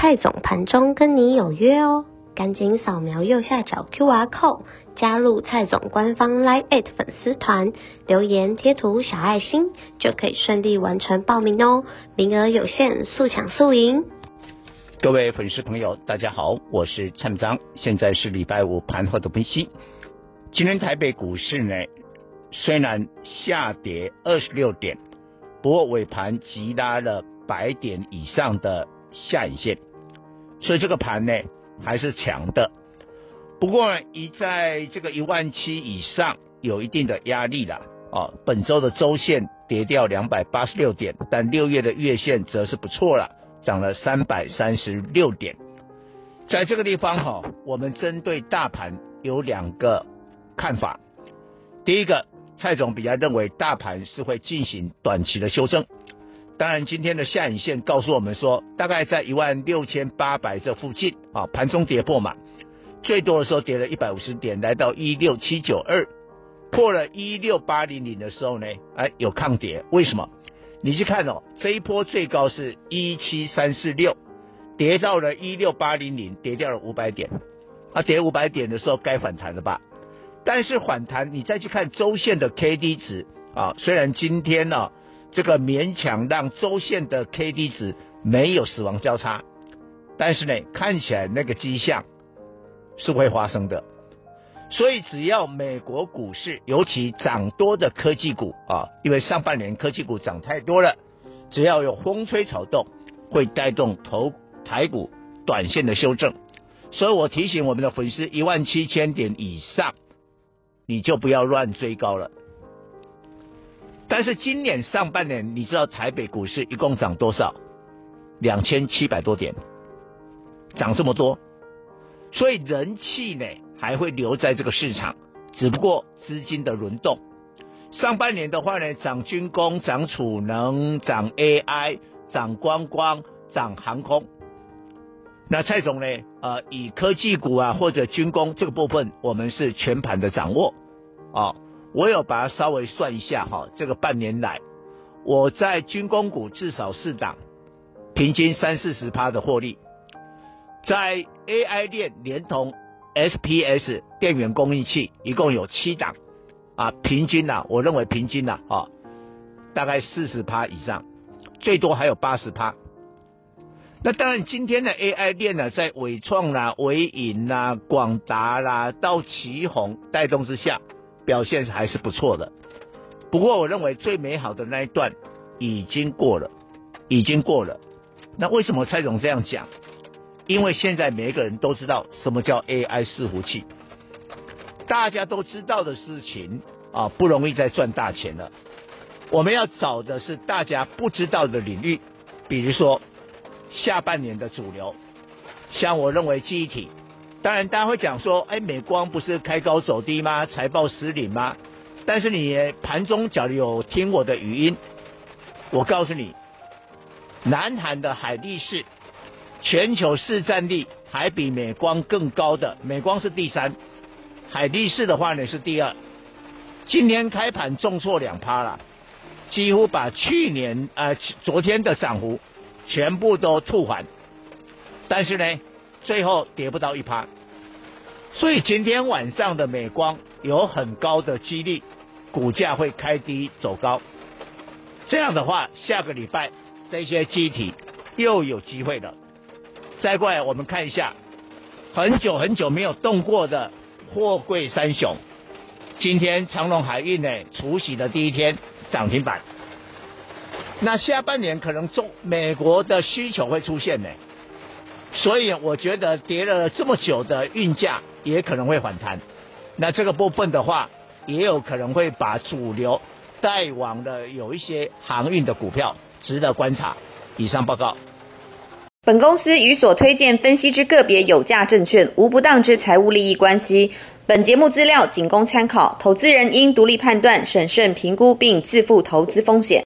蔡总盘中跟你有约哦，赶紧扫描右下角 QR code 加入蔡总官方 Line@ 粉丝团，留言贴图小爱心就可以顺利完成报名哦，名额有限，速抢速赢。各位粉丝朋友，大家好，我是蔡章，现在是礼拜五盘后的分析。今天台北股市呢，虽然下跌二十六点，不过尾盘急拉了百点以上的下影线。所以这个盘呢还是强的，不过，一在这个一万七以上有一定的压力了哦。本周的周线跌掉两百八十六点，但六月的月线则是不错了，涨了三百三十六点。在这个地方哈、哦，我们针对大盘有两个看法。第一个，蔡总比较认为大盘是会进行短期的修正。当然，今天的下影线告诉我们说，大概在一万六千八百这附近啊，盘中跌破嘛，最多的时候跌了一百五十点，来到一六七九二，破了一六八零零的时候呢，哎，有抗跌。为什么？你去看哦，这一波最高是一七三四六，跌到了一六八零零，跌掉了五百点，啊，跌五百点的时候该反弹了吧？但是反弹，你再去看周线的 K D 值啊，虽然今天呢、这个勉强让周线的 K D 值没有死亡交叉，但是呢，看起来那个迹象是会发生的。所以只要美国股市尤其涨多的科技股啊，因为上半年科技股涨太多了，只要有风吹草动，会带动头台股短线的修正。所以我提醒我们的粉丝，一万七千点以上，你就不要乱追高了。但是今年上半年，你知道台北股市一共涨多少？两千七百多点，涨这么多，所以人气呢还会留在这个市场，只不过资金的轮动。上半年的话呢，涨军工、涨储能、涨 AI、涨观光、涨航空。那蔡总呢？呃，以科技股啊或者军工这个部分，我们是全盘的掌握啊。我有把它稍微算一下哈，这个半年来，我在军工股至少四档，平均三四十趴的获利，在 AI 链连同 SPS 电源供应器一共有七档，啊，平均呐、啊，我认为平均呐，啊，大概四十趴以上，最多还有八十趴。那当然，今天的 AI 链呢，在纬创啦、纬颖啦、广达啦、到奇宏带动之下。表现还是不错的，不过我认为最美好的那一段已经过了，已经过了。那为什么蔡总这样讲？因为现在每一个人都知道什么叫 AI 伺服器，大家都知道的事情啊，不容易再赚大钱了。我们要找的是大家不知道的领域，比如说下半年的主流，像我认为记忆体。当然，大家会讲说，哎，美光不是开高走低吗？财报失灵吗？但是你盘中假如有听我的语音，我告诉你，南韩的海力士全球市占率还比美光更高的，美光是第三，海力士的话呢是第二。今天开盘重挫两趴了，几乎把去年呃昨天的涨幅全部都吐还，但是呢。最后跌不到一趴，所以今天晚上的美光有很高的几率，股价会开低走高。这样的话，下个礼拜这些机体又有机会了。再过来，我们看一下很久很久没有动过的货柜三雄，今天长隆海运呢，除夕的第一天涨停板。那下半年可能中美国的需求会出现呢。所以我觉得跌了这么久的运价也可能会反弹，那这个部分的话，也有可能会把主流带往的有一些航运的股票值得观察。以上报告。本公司与所推荐分析之个别有价证券无不当之财务利益关系。本节目资料仅供参考，投资人应独立判断、审慎评估并自负投资风险。